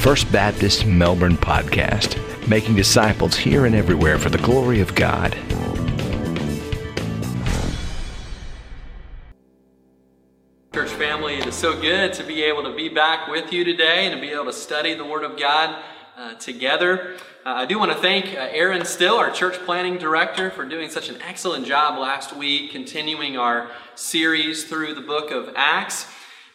First Baptist Melbourne podcast, making disciples here and everywhere for the glory of God. Church family, it is so good to be able to be back with you today and to be able to study the Word of God uh, together. Uh, I do want to thank uh, Aaron Still, our church planning director, for doing such an excellent job last week, continuing our series through the book of Acts.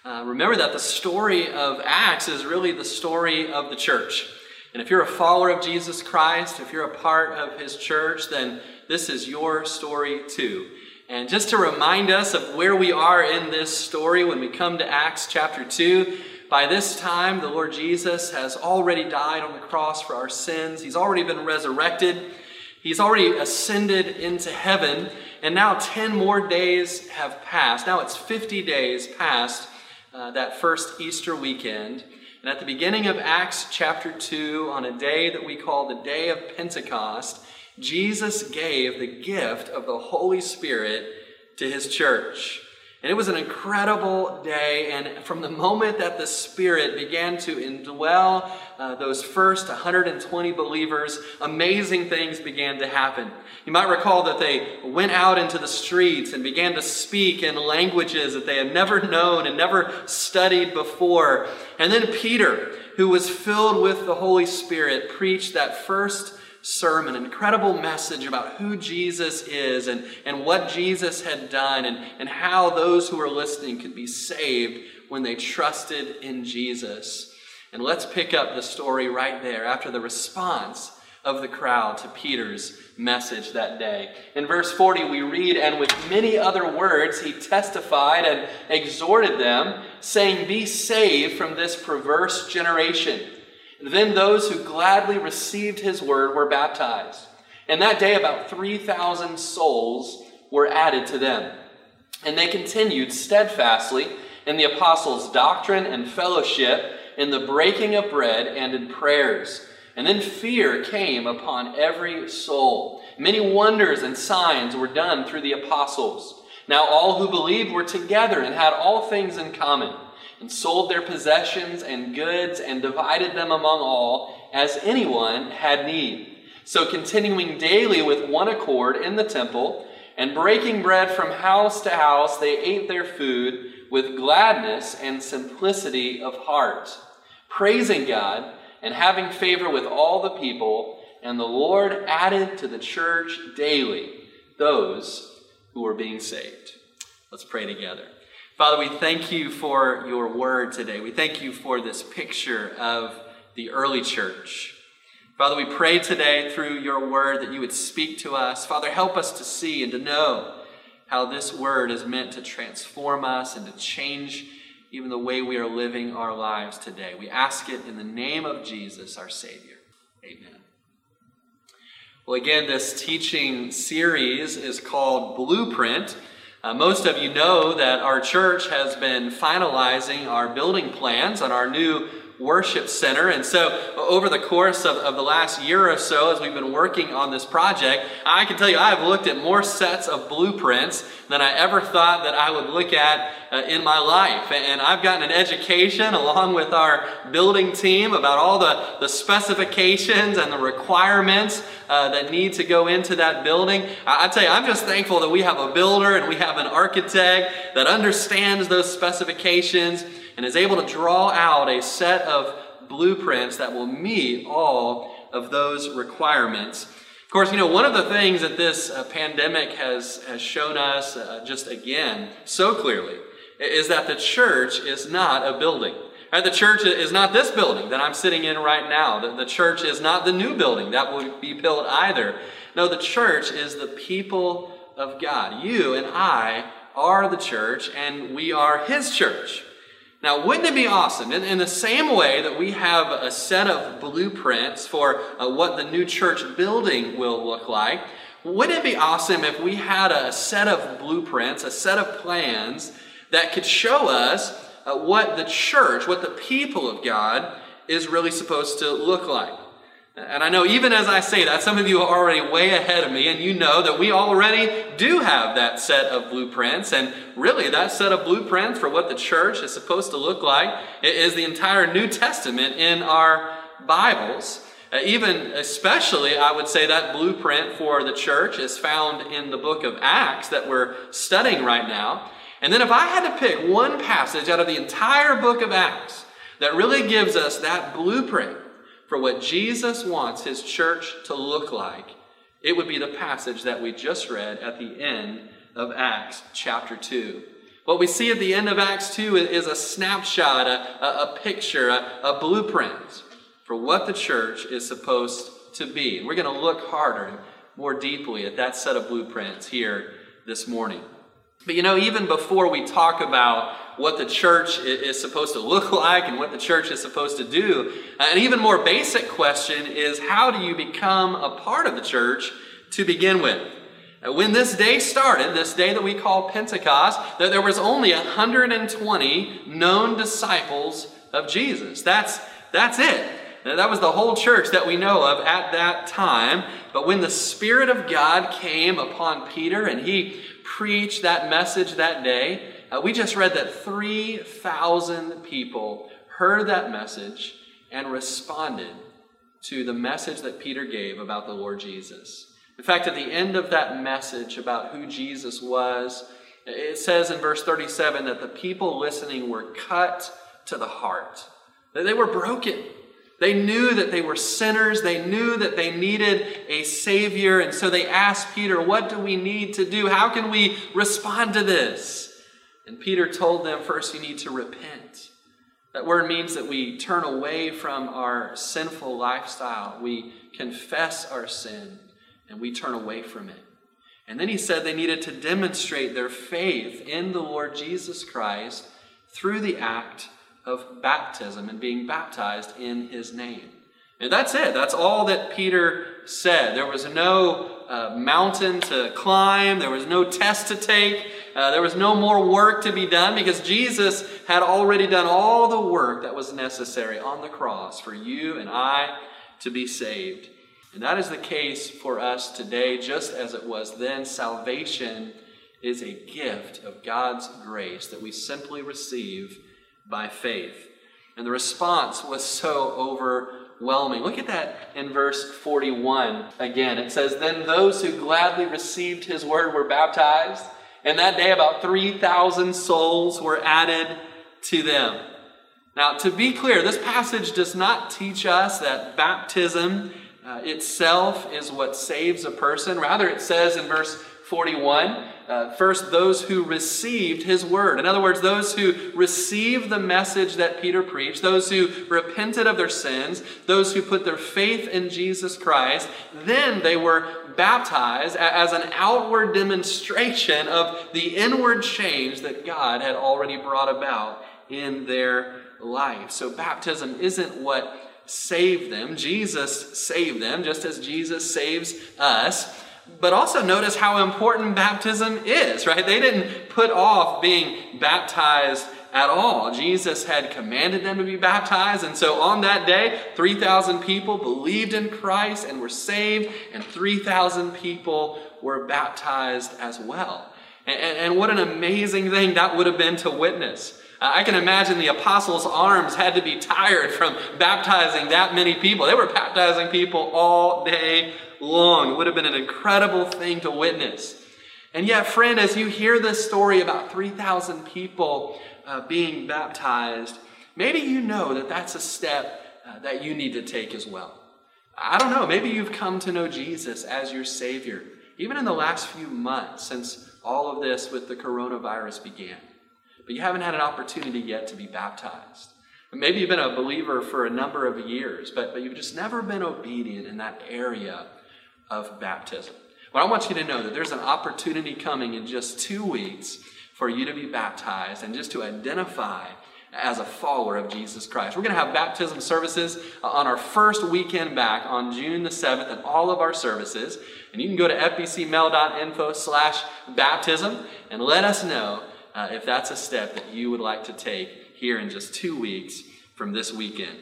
Uh, remember that the story of Acts is really the story of the church. And if you're a follower of Jesus Christ, if you're a part of his church, then this is your story too. And just to remind us of where we are in this story when we come to Acts chapter 2, by this time the Lord Jesus has already died on the cross for our sins. He's already been resurrected. He's already ascended into heaven. And now 10 more days have passed. Now it's 50 days past uh, that first Easter weekend. And at the beginning of Acts chapter 2, on a day that we call the day of Pentecost, Jesus gave the gift of the Holy Spirit to his church. And it was an incredible day. And from the moment that the Spirit began to indwell uh, those first 120 believers, amazing things began to happen. You might recall that they went out into the streets and began to speak in languages that they had never known and never studied before. And then Peter, who was filled with the Holy Spirit, preached that first sermon, incredible message about who Jesus is and, and what Jesus had done and, and how those who were listening could be saved when they trusted in Jesus. And let's pick up the story right there after the response of the crowd to Peter's message that day. In verse 40, we read, And with many other words he testified and exhorted them, saying, Be saved from this perverse generation. Then those who gladly received his word were baptized. And that day, about 3,000 souls were added to them. And they continued steadfastly in the apostles' doctrine and fellowship, in the breaking of bread, and in prayers. And then fear came upon every soul. Many wonders and signs were done through the apostles. Now all who believed were together and had all things in common and sold their possessions and goods and divided them among all as anyone had need. So, continuing daily with one accord in the temple and breaking bread from house to house, they ate their food with gladness and simplicity of heart, praising God and having favor with all the people. And the Lord added to the church daily those who were being saved. Let's pray together. Father, we thank you for your word today. We thank you for this picture of the early church. Father, we pray today through your word that you would speak to us. Father, help us to see and to know how this word is meant to transform us and to change even the way we are living our lives today. We ask it in the name of Jesus, our Savior. Amen. Well, again, this teaching series is called Blueprint. Uh, most of you know that our church has been finalizing our building plans on our new worship center. And so, over the course of, of the last year or so, as we've been working on this project, I can tell you I've looked at more sets of blueprints than I ever thought that I would look at uh, in my life. And I've gotten an education along with our building team about all the, the specifications and the requirements uh, that need to go into that building. I, I tell you, I'm just thankful that we have a builder and we have an architect that understands those specifications and is able to draw out a set of blueprints that will meet all of those requirements. Of course, you know, one of the things that this uh, pandemic has, has shown us uh, just again so clearly is that the church is not a building. Right? The church is not this building that I'm sitting in right now. The, the church is not the new building that will be built either. No, the church is the people of God. You and I are the church, and we are His church. Now, wouldn't it be awesome? In, in, the same way that we have a set of blueprints for uh, what the new church building will look like, wouldn't it be awesome if we had a set of blueprints, a set of plans that could show us uh, what the church, what the people of God is really supposed to look like? And I know even as I say that, some of you are already way ahead of me, and you know that we already do have that set of blueprints. And really, that set of blueprints for what the church is supposed to look like is the entire New Testament in our Bibles. Uh, even especially, I would say that blueprint for the church is found in the book of Acts that we're studying right now. And then, if I had to pick one passage out of the entire book of Acts that really gives us that blueprint for what Jesus wants his church to look like, it would be the passage that we just read at the end of Acts chapter 2. What we see at the end of Acts 2 is a snapshot, a, a, picture, a, a, blueprint for what the church is supposed to be. We're going to look harder and more deeply at that set of blueprints here this morning. But you know, even before we talk about what the church is supposed to look like and what the church is supposed to do. Uh, an even more basic question is how do you become a part of the church to begin with? Uh, when this day started, this day that we call Pentecost, that there was only 120 known disciples of Jesus. That's, that's it. Uh, that was the whole church that we know of at that time. But when the Spirit of God came upon Peter and he preached that message that day, uh, we just read that 3,000 people heard that message and responded to the message that Peter gave about the Lord Jesus. In fact, at the end of that message about who Jesus was, it says in verse 37 that the people listening were cut to the heart, that they were broken. They knew that they were sinners. They knew that they needed a Savior. And so they asked Peter, What do we need to do? How can we respond to this? And Peter told them first, you need to repent. That word means that we turn away from our sinful lifestyle. We confess our sin and we turn away from it. And then he said they needed to demonstrate their faith in the Lord Jesus Christ through the act of baptism and being baptized in his name. And that's it. That's all that Peter said. There was no uh, mountain to climb, there was no test to take, uh, there was no more work to be done because Jesus had already done all the work that was necessary on the cross for you and I to be saved. And that is the case for us today, just as it was then. Salvation is a gift of God's grace that we simply receive by faith. And the response was so overwhelming. Look at that in verse 41 again. It says, Then those who gladly received his word were baptized, and that day about 3,000 souls were added to them. Now, to be clear, this passage does not teach us that baptism uh, itself is what saves a person. Rather, it says in verse 41 uh, first, those who received his word. In other words, those who received the message that Peter preached, those who repented of their sins, those who put their faith in Jesus Christ, then they were baptized as an outward demonstration of the inward change that God had already brought about in their life. So, baptism isn't what saved them, Jesus saved them, just as Jesus saves us. But also notice how important baptism is, right? They didn't put off being baptized at all. Jesus had commanded them to be baptized. And so on that day, 3,000 people believed in Christ and were saved, and 3,000 people were baptized as well. And, and, what an amazing thing that would have been to witness. I can imagine the apostles' arms had to be tired from baptizing that many people. They were baptizing people all day long. It would have been an incredible thing to witness. And yet, friend, as you hear this story about 3,000 people uh, being baptized, maybe you know that that's a step uh, that you need to take as well. I don't know, maybe you've come to know Jesus as your Savior, even in the last few months since all of this with the coronavirus began. But you haven't had an opportunity yet to be baptized. Maybe you've been a believer for a number of years, but, but you've just never been obedient in that area of baptism. But I want you to know that there's an opportunity coming in just two weeks for you to be baptized and just to identify as a follower of Jesus Christ. We're going to have baptism services uh, on our first weekend back on June the 7th and all of our services. And you can go to fbcmail.info slash baptism and let us know uh, if that's a step that you would like to take here in just two weeks from this weekend.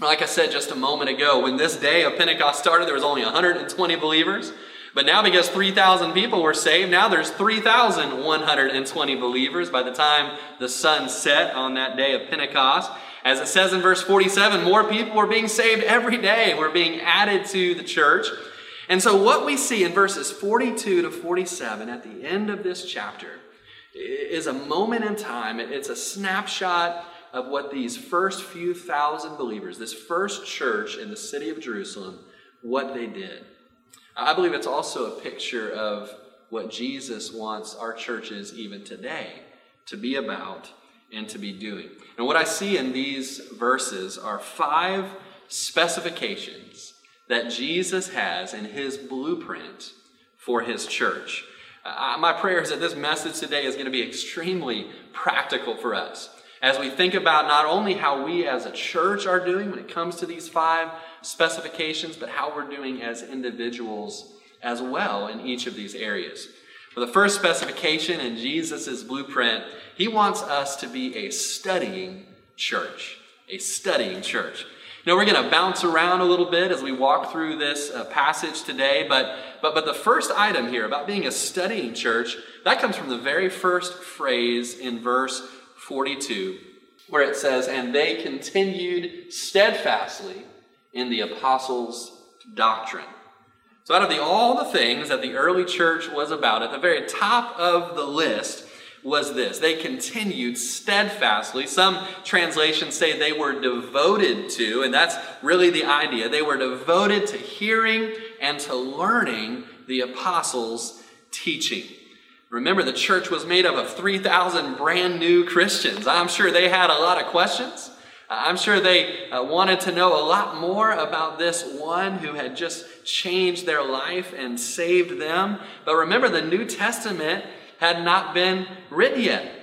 Like I said just a moment ago, when this day of Pentecost started, there was only 120 believers. But now, because 3,000 people were saved, now there's 3,120 believers by the time the sun set on that day of Pentecost. As it says in verse 47, more people were being saved every day, were being added to the church. And so, what we see in verses 42 to 47 at the end of this chapter is a moment in time, it's a snapshot of what these first few thousand believers, this first church in the city of Jerusalem, what they did. I believe it's also a picture of what Jesus wants our churches, even today, to be about and to be doing. And what I see in these verses are five specifications that Jesus has in his blueprint for his church. Uh, my prayer is that this message today is going to be extremely practical for us as we think about not only how we as a church are doing when it comes to these five specifications, but how we're doing as individuals as well in each of these areas. For the first specification in Jesus' blueprint, he wants us to be a studying church. A studying church. Now we're going to bounce around a little bit as we walk through this uh, passage today, but, but, but the first item here about being a studying church, that comes from the very first phrase in verse 42, where it says, And they continued steadfastly in the apostles' doctrine. So, out of the, all the things that the early church was about, at the very top of the list was this they continued steadfastly. Some translations say they were devoted to, and that's really the idea. They were devoted to hearing and to learning the apostles' teaching. Remember, the church was made up of 3,000 brand new Christians. I'm sure they had a lot of questions. I'm sure they uh, wanted to know a lot more about this one who had just changed their life and saved them. But remember, the New Testament had not been written yet.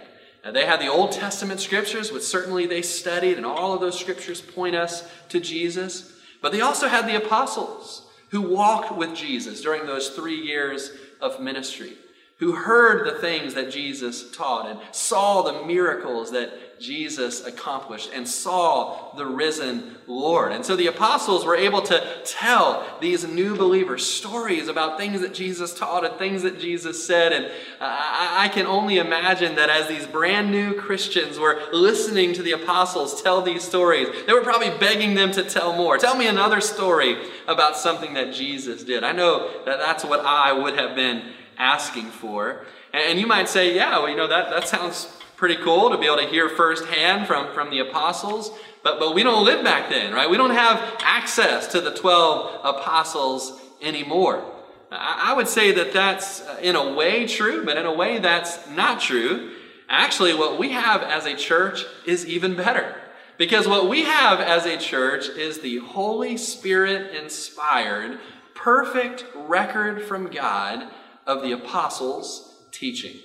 They had the Old Testament scriptures, which certainly they studied, and all of those scriptures point us to Jesus. But they also had the apostles who walked with Jesus during those three years of ministry who heard the things that Jesus taught and saw the miracles that Jesus accomplished and saw the risen Lord. And so the apostles were able to tell these new believers stories about things that Jesus taught and things that Jesus said. And I can only imagine that as these brand new Christians were listening to the apostles tell these stories, they were probably begging them to tell more. Tell me another story about something that Jesus did. I know that that's what I would have been asking for. And you might say, yeah, well, you know, that, that sounds pretty cool to be able to hear firsthand from, from the apostles. But, but we don't live back then, right? We don't have access to the 12 apostles anymore. I, I would say that that's uh, in a way true, but in a way that's not true. Actually, what we have as a church is even better. Because what we have as a church is the Holy Spirit inspired, perfect record from God of the apostles' teaching.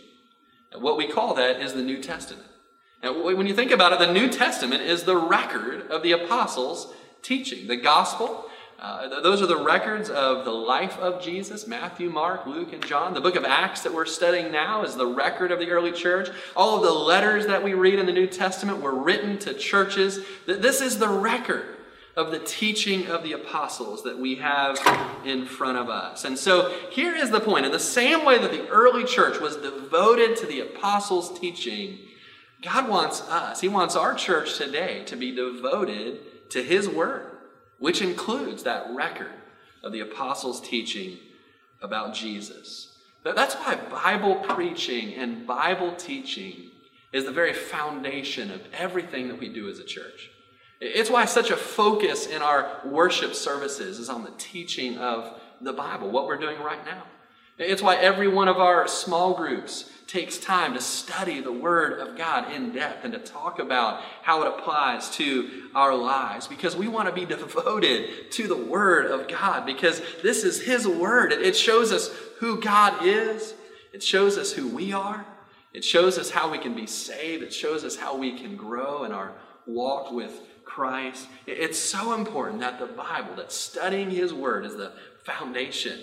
And what we call that is the New Testament. And when you think about it, the New Testament is the record of the apostles' teaching. The gospel, uh, those are the records of the life of Jesus Matthew, Mark, Luke, and John. The book of Acts that we're studying now is the record of the early church. All of the letters that we read in the New Testament were written to churches. This is the record of the teaching of the apostles that we have in front of us. And so here is the point. In the same way that the early church was devoted to the apostles' teaching, God wants us, He wants our church today to be devoted to His word, which includes that record of the apostles' teaching about Jesus. That's why Bible preaching and Bible teaching is the very foundation of everything that we do as a church. It's why such a focus in our worship services is on the teaching of the Bible, what we're doing right now. It's why every one of our small groups takes time to study the Word of God in depth and to talk about how it applies to our lives because we want to be devoted to the Word of God because this is His Word. It shows us who God is, it shows us who we are, it shows us how we can be saved, it shows us how we can grow in our walk with Christ. It's so important that the Bible, that studying His Word is the foundation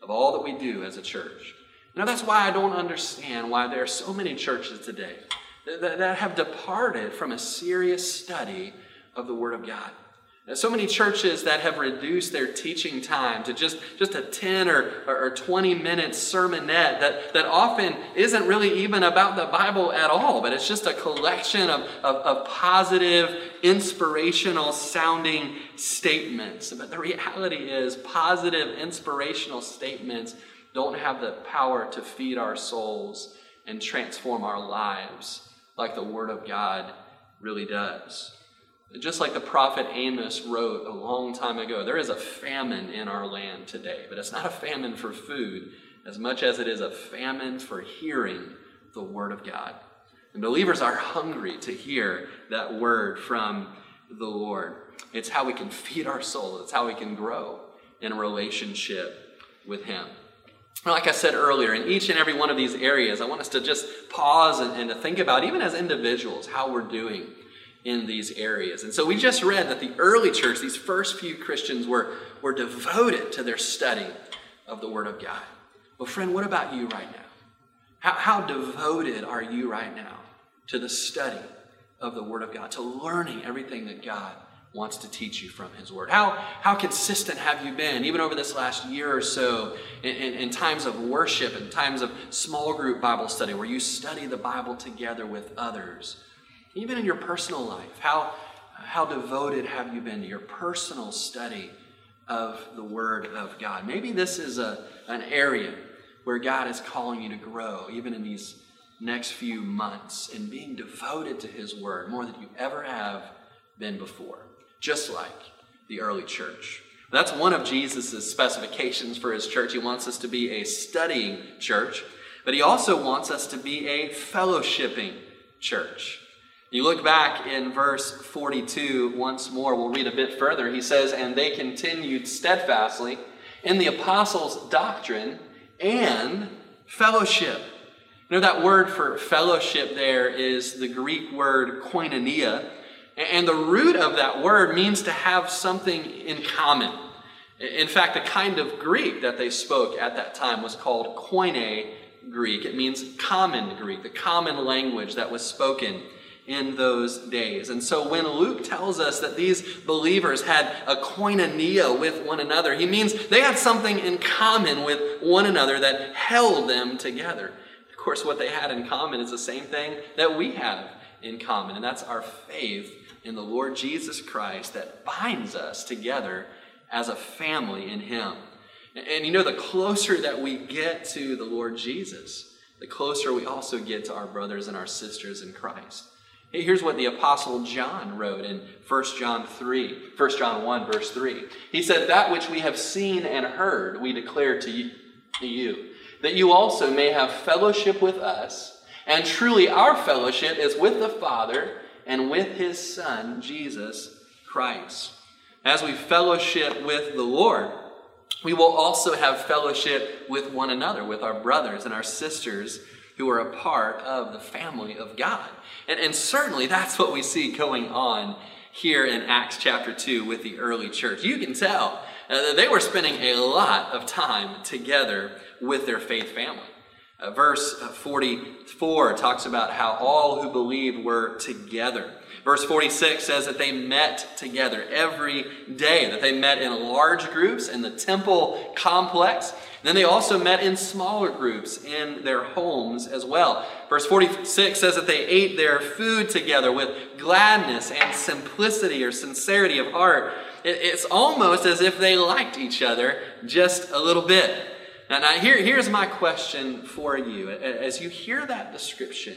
of all that we do as a church. Now, that's why I don't understand why there are so many churches today that, that have departed from a serious study of the Word of God. So many churches that have reduced their teaching time to just, just a 10 or, or 20 minute sermonette that, that often isn't really even about the Bible at all, but it's just a collection of, of, of positive, inspirational sounding statements. But the reality is, positive, inspirational statements don't have the power to feed our souls and transform our lives like the Word of God really does. Just like the prophet Amos wrote a long time ago, there is a famine in our land today, but it's not a famine for food as much as it is a famine for hearing the Word of God. And believers are hungry to hear that word from the Lord. It's how we can feed our soul, it's how we can grow in relationship with Him. Like I said earlier, in each and every one of these areas, I want us to just pause and, and to think about, even as individuals, how we're doing in these areas. And so we just read that the early church, these first few Christians, were, were devoted to their study of the Word of God. Well, friend, what about you right now? How, how devoted are you right now to the study of the Word of God, to learning everything that God wants to teach you from His Word? How, how consistent have you been, even over this last year or so, in, in, in times of worship and times of small group Bible study where you study the Bible together with others? Even in your personal life, how, how devoted have you been to your personal study of the Word of God? Maybe this is a, an area where God is calling you to grow, even in these next few months, in being devoted to His Word more than you ever have been before, just like the early church. That's one of Jesus' specifications for his church. He wants us to be a studying church, but he also wants us to be a fellowshipping church. You look back in verse 42 once more, we'll read a bit further. He says, And they continued steadfastly in the apostles' doctrine and fellowship. You know, that word for fellowship there is the Greek word koinonia. And the root of that word means to have something in common. In fact, the kind of Greek that they spoke at that time was called koine Greek. It means common Greek, the common language that was spoken in those days. And so when Luke tells us that these believers had a koinonia with one another, he means they had something in common with one another that held them together. Of course, what they had in common is the same thing that we have in common, and that's our faith in the Lord Jesus Christ that binds us together as a family in Him. And you know, the closer that we get to the Lord Jesus, the closer we also get to our brothers and our sisters in Christ. Here's what the apostle John wrote in 1 John 3, 1 John 1 verse 3. He said, "That which we have seen and heard, we declare to you, to you, that you also may have fellowship with us, and truly our fellowship is with the Father and with his son Jesus Christ." As we fellowship with the Lord, we will also have fellowship with one another, with our brothers and our sisters who are a part of the family of God. And, and certainly that's what we see going on here in Acts chapter 2 with the early church. You can tell uh, they were spending a lot of time together with their faith family. Uh, verse uh, 44 talks about how all who believed were together. Verse 46 says that they met together every day, that they met in large groups in the temple complex. Then they also met in smaller groups in their homes as well. Verse 46 says that they ate their food together with gladness and simplicity or sincerity of heart. It's almost as if they liked each other just a little bit. Now, now here, here's my question for you. As you hear that description,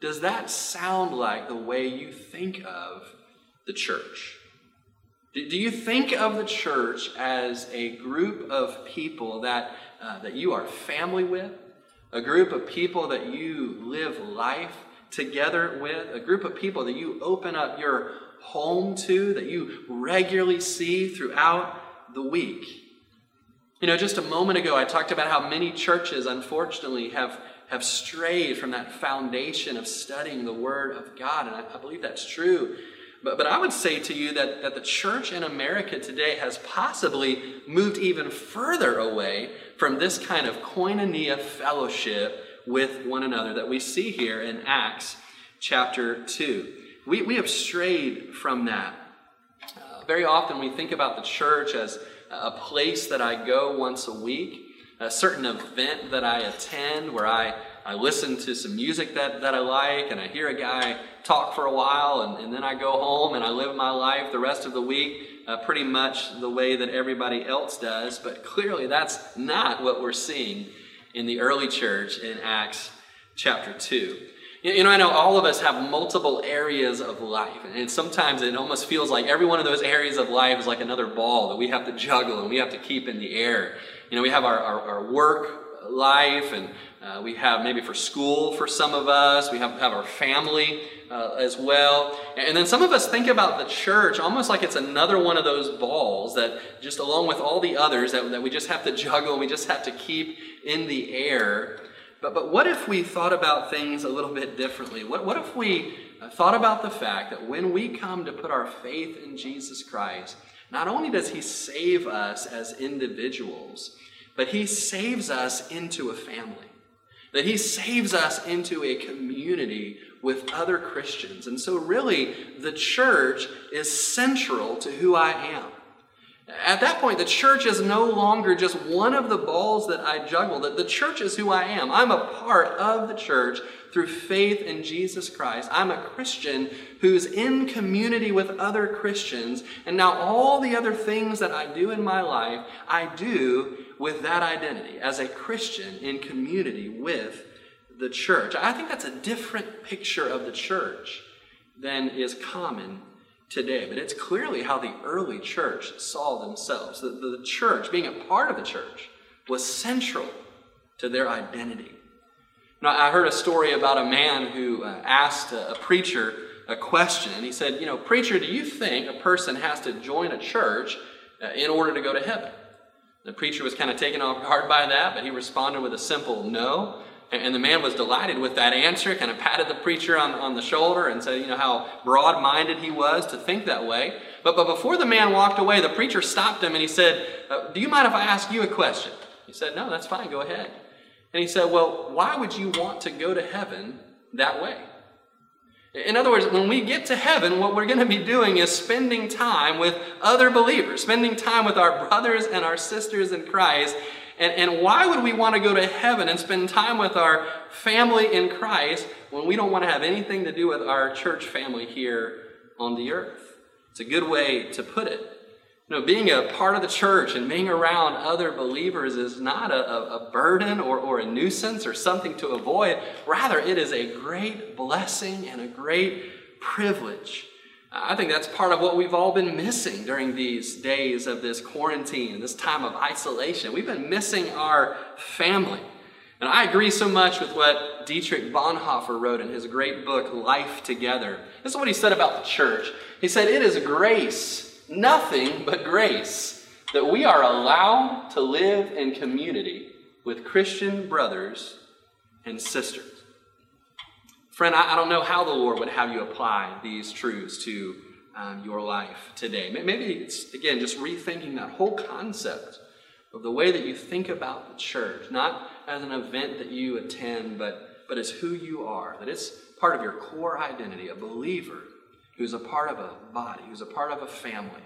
does that sound like the way you think of the church? Do you think of the church as a group of people that, uh, that you are family with? A group of people that you live life together with? A group of people that you open up your home to, that you regularly see throughout the week? You know, just a moment ago, I talked about how many churches, unfortunately, have have strayed from that foundation of studying the Word of God. And I, I believe that's true. But, but I would say to you that, that the church in America today has possibly moved even further away from this kind of koinonia fellowship with one another that we see here in Acts chapter 2. We, we have strayed from that. Uh, very often we think about the church as a place that I go once a week, a certain event that I attend where I, I listen to some music that, that I like and I hear a guy talk for a while and, and then I go home and I live my life the rest of the week uh, pretty much the way that everybody else does. But clearly that's not what we're seeing in the early church in Acts chapter 2. You know, I know all of us have multiple areas of life, and sometimes it almost feels like every one of those areas of life is like another ball that we have to juggle and we have to keep in the air. You know, we have our, our, our work life, and uh, we have maybe for school for some of us, we have, have our family uh, as well. And then some of us think about the church almost like it's another one of those balls that just along with all the others that, that we just have to juggle, we just have to keep in the air. But, but what if we thought about things a little bit differently? What, what if we uh, thought about the fact that when we come to put our faith in Jesus Christ, not only does He save us as individuals, but He saves us into a family. That He saves us into a community with other Christians. And so, really, the church is central to who I am. At that point, the church is no longer just one of the balls that I juggle. That the church is who I am. I'm a part of the church through faith in Jesus Christ. I'm a Christian who's in community with other Christians. And now all the other things that I do in my life, I do with that identity as a Christian in community with the church. I think that's a different picture of the church than is common today. But it's clearly how the early church saw themselves. The, the church, being a part of the church, was central to their identity. Now, I heard a story about a man who uh, asked a, a preacher a question. And he said, You know, preacher, do you think a person has to join a church uh, in order to go to heaven? The preacher was kind of taken off guard by that, but he responded with a simple no. And the man was delighted with that answer, kind of patted the preacher on, on the shoulder and said, you know, how broad minded he was to think that way. But, but before the man walked away, the preacher stopped him and he said, uh, Do you mind if I ask you a question? He said, No, that's fine, go ahead. And he said, Well, why would you want to go to heaven that way? In other words, when we get to heaven, what we're going to be doing is spending time with other believers, spending time with our brothers and our sisters in Christ, and, and why would we want to go to heaven and spend time with our family in Christ when we don't want to have anything to do with our church family here on the earth? It's a good way to put it. You know, being a part of the church and being around other believers is not a, a, burden or, or a nuisance or something to avoid. Rather, it is a great blessing and a great privilege I think that's part of what we've all been missing during these days of this quarantine, this time of isolation. We've been missing our family. And I agree so much with what Dietrich Bonhoeffer wrote in his great book, Life Together. This is what he said about the church. He said, It is grace, nothing but grace, that we are allowed to live in community with Christian brothers and sisters. Friend, I, I don't know how the Lord would have you apply these truths to um, your life today. Maybe it's, again, just rethinking that whole concept of the way that you think about the church, not as an event that you attend, but, but as who you are, that it's part of your core identity, a believer who's a part of a body, who's a part of a family.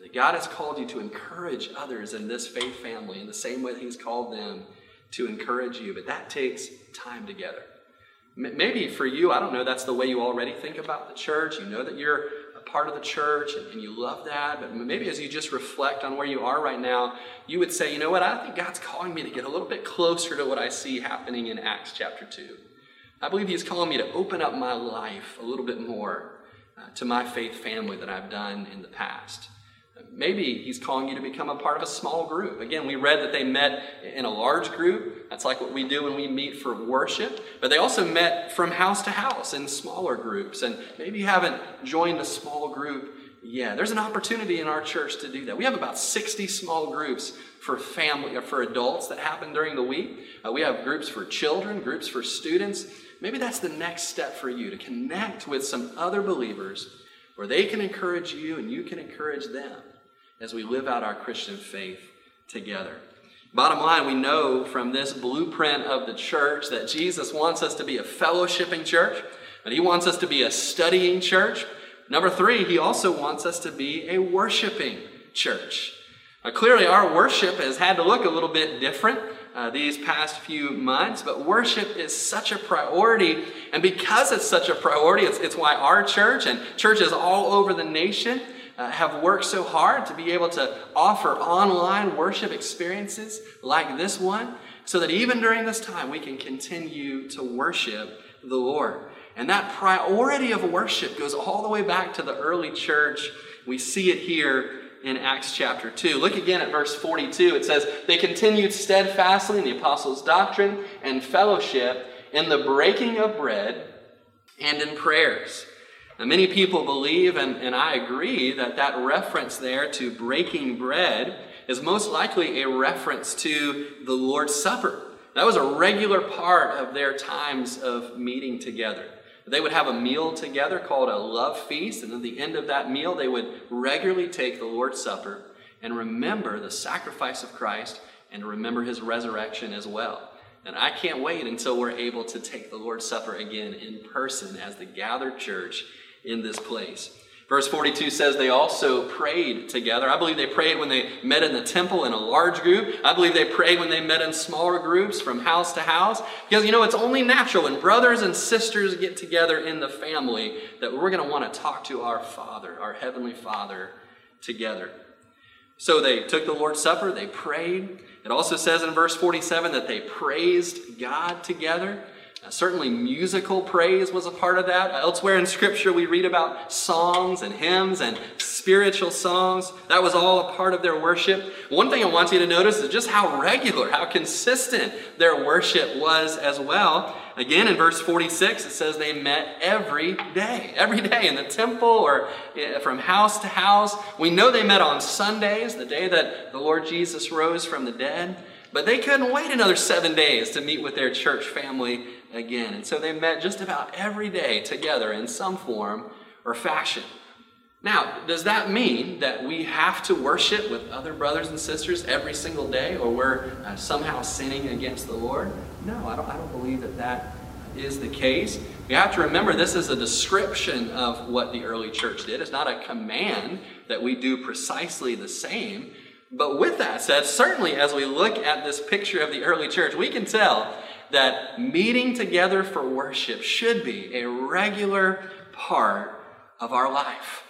That God has called you to encourage others in this faith family in the same way that He's called them to encourage you, but that takes time together. Maybe for you, I don't know, that's the way you already think about the church. You know that you're a part of the church and, and, you love that. But maybe as you just reflect on where you are right now, you would say, you know what, I think God's calling me to get a little bit closer to what I see happening in Acts chapter 2. I believe He's calling me to open up my life a little bit more uh, to my faith family that I've done in the past. Maybe he's calling you to become a part of a small group. Again, we read that they met in a large group. That's like what we do when we meet for worship. But they also met from house to house in smaller groups. And maybe you haven't joined a small group yet. There's an opportunity in our church to do that. We have about 60 small groups for family or for adults that happen during the week. Uh, we have groups for children, groups for students. Maybe that's the next step for you to connect with some other believers where they can encourage you and you can encourage them as we live out our Christian faith together. Bottom line, we know from this blueprint of the church that Jesus wants us to be a fellowshipping church, that He wants us to be a studying church, Number three, he also wants us to be a worshiping church. Uh, clearly, our worship has had to look a little bit different uh, these past few months, but worship is such a priority. And because it's such a priority, it's, it's why our church and churches all over the nation uh, have worked so hard to be able to offer online worship experiences like this one, so that even during this time we can continue to worship the Lord. And that priority of worship goes all the way back to the early church. We see it here in Acts chapter 2. Look again at verse 42. It says, They continued steadfastly in the apostles' doctrine and fellowship, in the breaking of bread, and in prayers. Now, many people believe, and, and I agree, that that reference there to breaking bread is most likely a reference to the Lord's Supper. That was a regular part of their times of meeting together. They would have a meal together called a love feast, and at the end of that meal, they would regularly take the Lord's Supper and remember the sacrifice of Christ and remember his resurrection as well. And I can't wait until we're able to take the Lord's Supper again in person as the gathered church in this place. Verse 42 says they also prayed together. I believe they prayed when they met in the temple in a large group. I believe they prayed when they met in smaller groups from house to house. Because, you know, it's only natural when brothers and sisters get together in the family that we're going to want to talk to our Father, our Heavenly Father, together. So they took the Lord's Supper, they prayed. It also says in verse 47 that they praised God together. Certainly, musical praise was a part of that. Elsewhere in Scripture, we read about songs and hymns and spiritual songs. That was all a part of their worship. One thing I want you to notice is just how regular, how consistent their worship was as well. Again, in verse 46, it says they met every day, every day in the temple or eh, from house to house. We know they met on Sundays, the day that the Lord Jesus rose from the dead. But they couldn't wait another seven days to meet with their church family again. And so they met just about every day together in some form or fashion. Now, does that mean that we have to worship with other brothers and sisters every single day or we're uh, somehow sinning against the Lord? No, I don't, I don't believe that that is the case. We have to remember this is a description of what the early church did. It's not a command that we do precisely the same. But with that said, certainly as we look at this picture of the early church, we can tell that meeting together for worship should be a regular part of our life.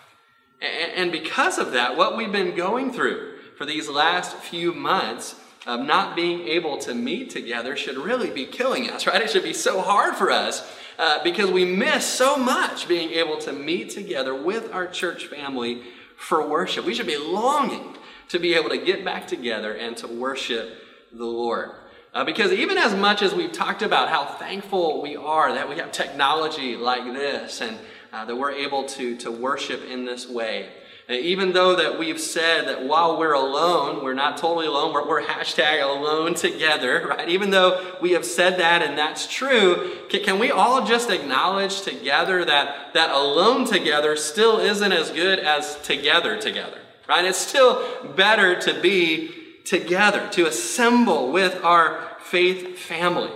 And because of that, what we've been going through for these last few months of not being able to meet together should really be killing us, right? It should be so hard for us uh, because we miss so much being able to meet together with our church family for worship. We should be longing to be able to get back together and to worship the Lord. Uh, because even as much as we've talked about how thankful we are that we have technology like this and uh, that we're able to, to worship in this way, uh, even though that we've said that while we're alone, we're not totally alone, we're, we're hashtag alone together, right? Even though we have said that and that's true, can, can we all just acknowledge together that that alone together still isn't as good as together together, right? It's still better to be together, to assemble with our faith family.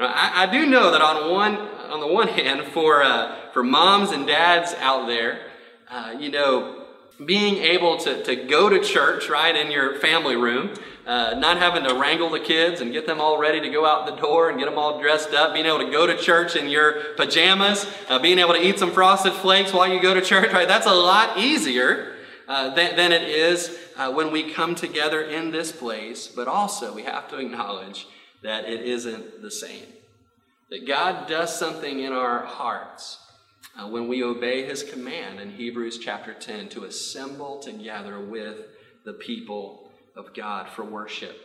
I, I do know that on one on the one hand, for uh, for moms and dads out there, uh, you know, being able to, to go to church right in your family room, uh, not having to wrangle the kids and get them all ready to go out the door and get them all dressed up, being able to go to church in your pajamas, uh, being able to eat some frosted flakes while you go to church, right? That's a lot easier uh, than, than it is uh, when we come together in this place, but also we have to acknowledge that it isn't the same. That God does something in our hearts uh, when we obey his command in Hebrews chapter 10 to assemble together with the people of God for worship.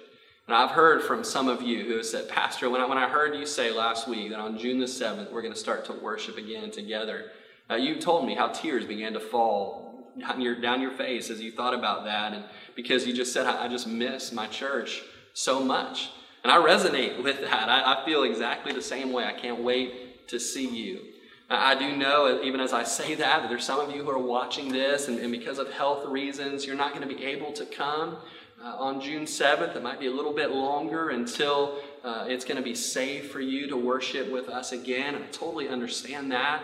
And I've heard from some of you who have said, Pastor, when I, when I heard you say last week that on June the 7th we're going to start to worship again together, uh, you told me how tears began to fall down your, down your face as you thought about that. And because you just said, I, I just miss my church so much. And I resonate with that. I, I, feel exactly the same way. I can't wait to see you. I, I do know, even as I say that, that there's some of you who are watching this, and, and because of health reasons, you're not going to be able to come uh, on June 7th. It might be a little bit longer until uh, it's going to be safe for you to worship with us again. And I totally understand that.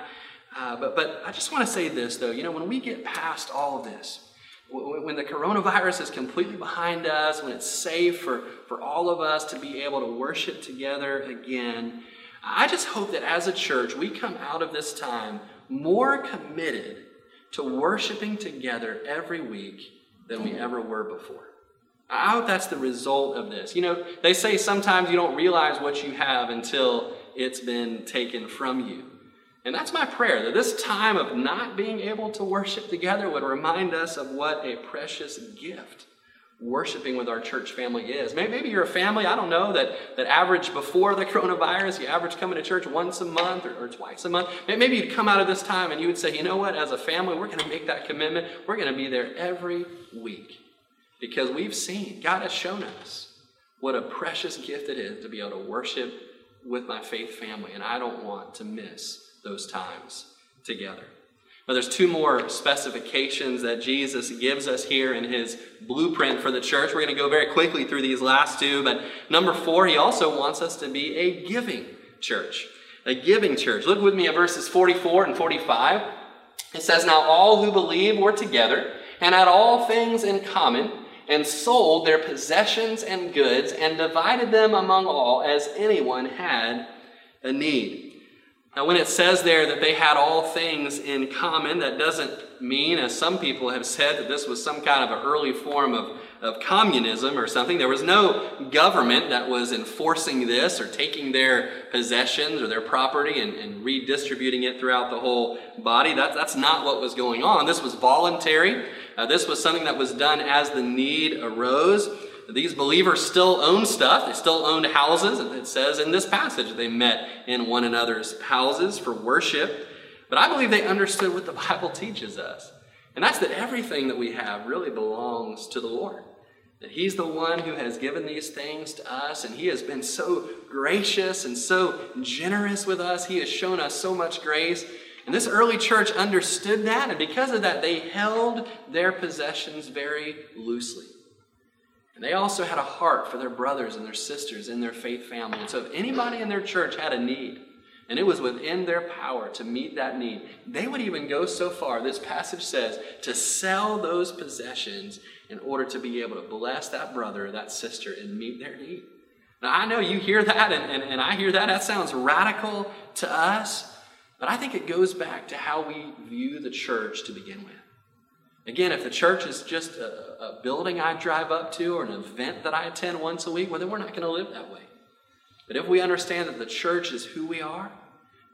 Uh, but, but I just want to say this, though. You know, when we get past all of this, when the coronavirus is completely behind us, when it's safe for, for all of us to be able to worship together again, I just hope that as a church, we come out of this time more committed to worshiping together every week than we ever were before. I hope that's the result of this. You know, they say sometimes you don't realize what you have until it's been taken from you. And that's my prayer that this time of not being able to worship together would remind us of what a precious gift worshiping with our church family is. Maybe, you're a family, I don't know, that, that average before the coronavirus, you average coming to church once a month or, or twice a month. Maybe you'd come out of this time and you would say, you know what, as a family, we're going to make that commitment. We're going to be there every week because we've seen, God has shown us what a precious gift it is to be able to worship with my faith family, and I don't want to miss those times together. Now, there's two more specifications that Jesus gives us here in his blueprint for the church. We're going to go very quickly through these last two, but number four, he also wants us to be a giving church. A giving church. Look with me at verses 44 and 45. It says, Now all who believe were together and had all things in common, and sold their possessions and goods, and divided them among all as anyone had a need. Now, when it says there that they had all things in common, that doesn't mean, as some people have said, that this was some kind of an early form of, of communism or something. There was no government that was enforcing this or taking their possessions or their property and, and redistributing it throughout the whole body. That, that's not what was going on. This was voluntary. Uh, this was something that was done as the need arose. These believers still own stuff. They still owned houses. It says in this passage they met in one another's houses for worship. But I believe they understood what the Bible teaches us. And that's that everything that we have really belongs to the Lord. That He's the one who has given these things to us, and He has been so gracious and so generous with us. He has shown us so much grace. And this early church understood that, and because of that, they held their possessions very loosely. And they also had a heart for their brothers and their sisters in their faith family. And so if anybody in their church had a need, and it was within their power to meet that need, they would even go so far, this passage says, to sell those possessions in order to be able to bless that brother or that sister and meet their need. Now, I know you hear that, and, and, and I hear that. That sounds radical to us, but I think it goes back to how we view the church to begin with. Again, if the church is just a, a, building I drive up to or an event that I attend once a week, well, then we're not going to live that way. But if we understand that the church is who we are,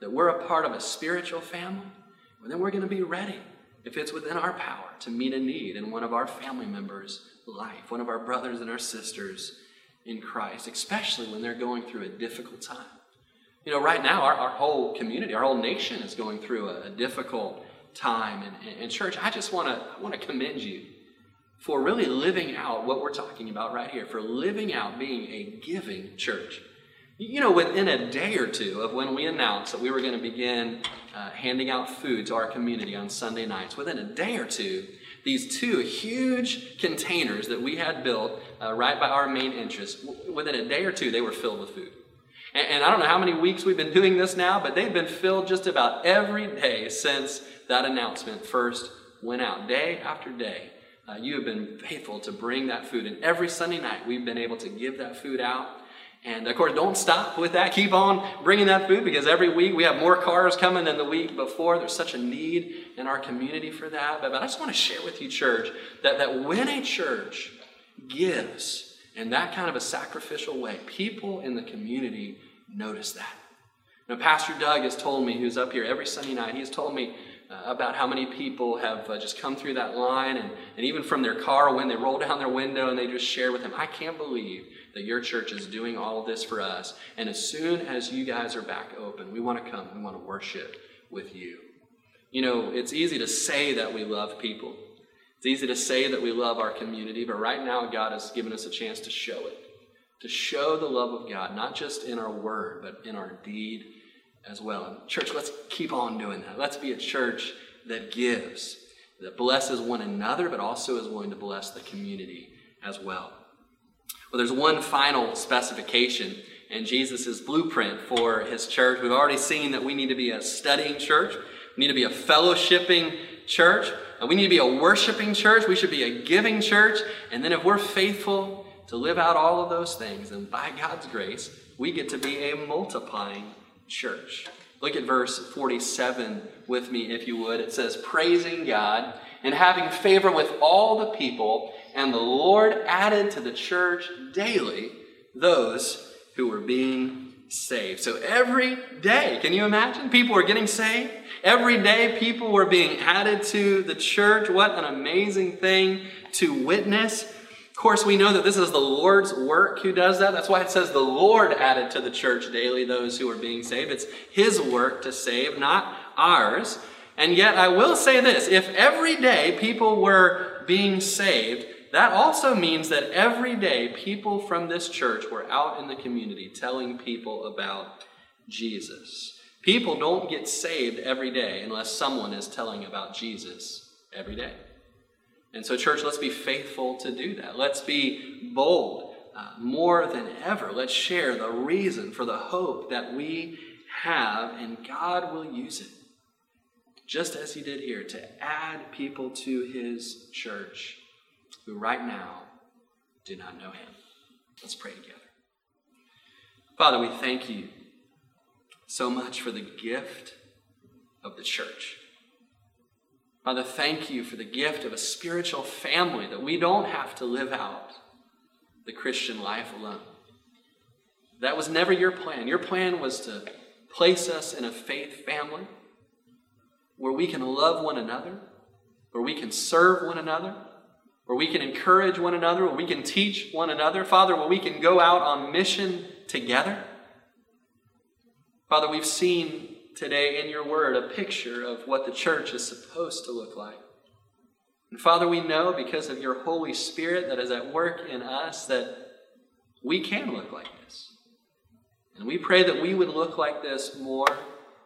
that we're a part of a spiritual family, well, then we're going to be ready, if it's within our power, to meet a need in one of our family members' life, one of our brothers and our sisters in Christ, especially when they're going through a difficult time. You know, right now, our, our whole community, our whole nation is going through a, a difficult time. And, church, I just want to want to commend you for really living out what we're talking about right here, for living out being a giving church. You know, within a day or two of when we announced that we were going to begin uh, handing out food to our community on Sunday nights, within a day or two, these two huge containers that we had built uh, right by our main entrance, within a day or two, they were filled with food. And, and I don't know how many weeks we've been doing this now, but they've been filled just about every day since that announcement first went out, day after day. Uh, you have been faithful to bring that food. And every Sunday night, we've been able to give that food out. And of course, don't stop with that. Keep on bringing that food because every week we have more cars coming than the week before. There's such a need in our community for that. But, but I just want to share with you, church, that, that when a church gives in that kind of a sacrificial way, people in the community notice that. Now, Pastor Doug has told me, who's up here every Sunday night, he has told me uh, about how many people have uh, just come through that line and, and even from their car when they roll down their window and they just share with him, I can't believe that your church is doing all this for us. And as soon as you guys are back open, we want to come, we want to worship with you. You know, it's easy to say that we love people. It's easy to say that we love our community, but right now God has given us a chance to show it. To show the love of God, not just in our word, but in our deed as well. And church, let's keep on doing that. Let's be a church that gives, that blesses one another, but also is willing to bless the community as well. Well, there's one final specification in Jesus' blueprint for his church. We've already seen that we need to be a studying church. We need to be a fellowshipping church. And we need to be a worshiping church. We should be a giving church. And then if we're faithful to live out all of those things, then by God's grace, we get to be a multiplying church. Look at verse 47 with me, if you would. It says, Praising God and having favor with all the people, and the Lord added to the church daily those who were being saved. So every day, can you imagine? People were getting saved. Every day, people were being added to the church. What an amazing thing to witness. Course, we know that this is the Lord's work who does that. That's why it says the Lord added to the church daily those who are being saved. It's His work to save, not ours. And yet, I will say this if every day people were being saved, that also means that every day people from this church were out in the community telling people about Jesus. People don't get saved every day unless someone is telling about Jesus every day. And so, church, let's be faithful to do that. Let's be bold uh, more than ever. Let's share the reason for the hope that we have, and God will use it, just as He did here, to add people to His church who right now do not know Him. Let's pray together. Father, we thank you so much for the gift of the church. Father, thank you for the gift of a spiritual family that we don't have to live out the Christian life alone. That was never your plan. Your plan was to place us in a faith family where we can love one another, where we can serve one another, where we can encourage one another, where we can teach one another. Father, where we can go out on mission together. Father, we've seen today in your word a picture of what the church is supposed to look like. And Father, we know because of your Holy Spirit that is at work in us that we can look like this. And we pray that we would look like this more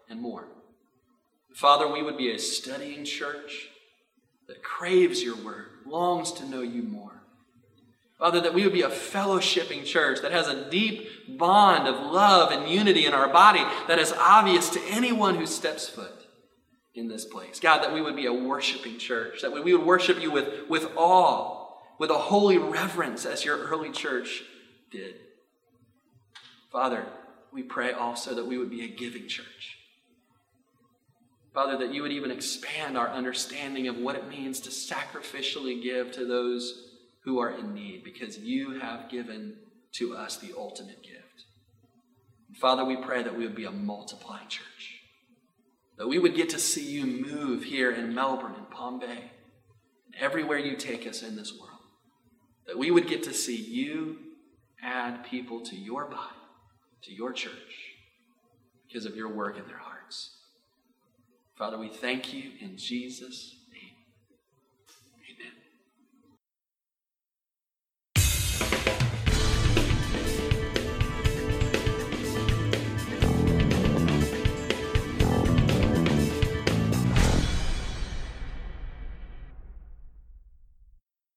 and more. Father, we would be a studying church that craves your word, longs to know you more. Father, that we would be a fellowshipping church that has a deep bond of love and unity in our body that is obvious to anyone who steps foot in this place. God, that we would be a worshiping church, that we would worship you with, with awe, with a holy reverence as your early church did. Father, we pray also that we would be a giving church. Father, that you would even expand our understanding of what it means to sacrificially give to those who are in need because you have given to us the ultimate gift. Father, we pray that we would be a multiplying church, that we would get to see you move here in Melbourne and Palm Bay, and everywhere you take us in this world, that we would get to see you add people to your body, to your church, because of your work in their hearts. Father, we thank you in Jesus'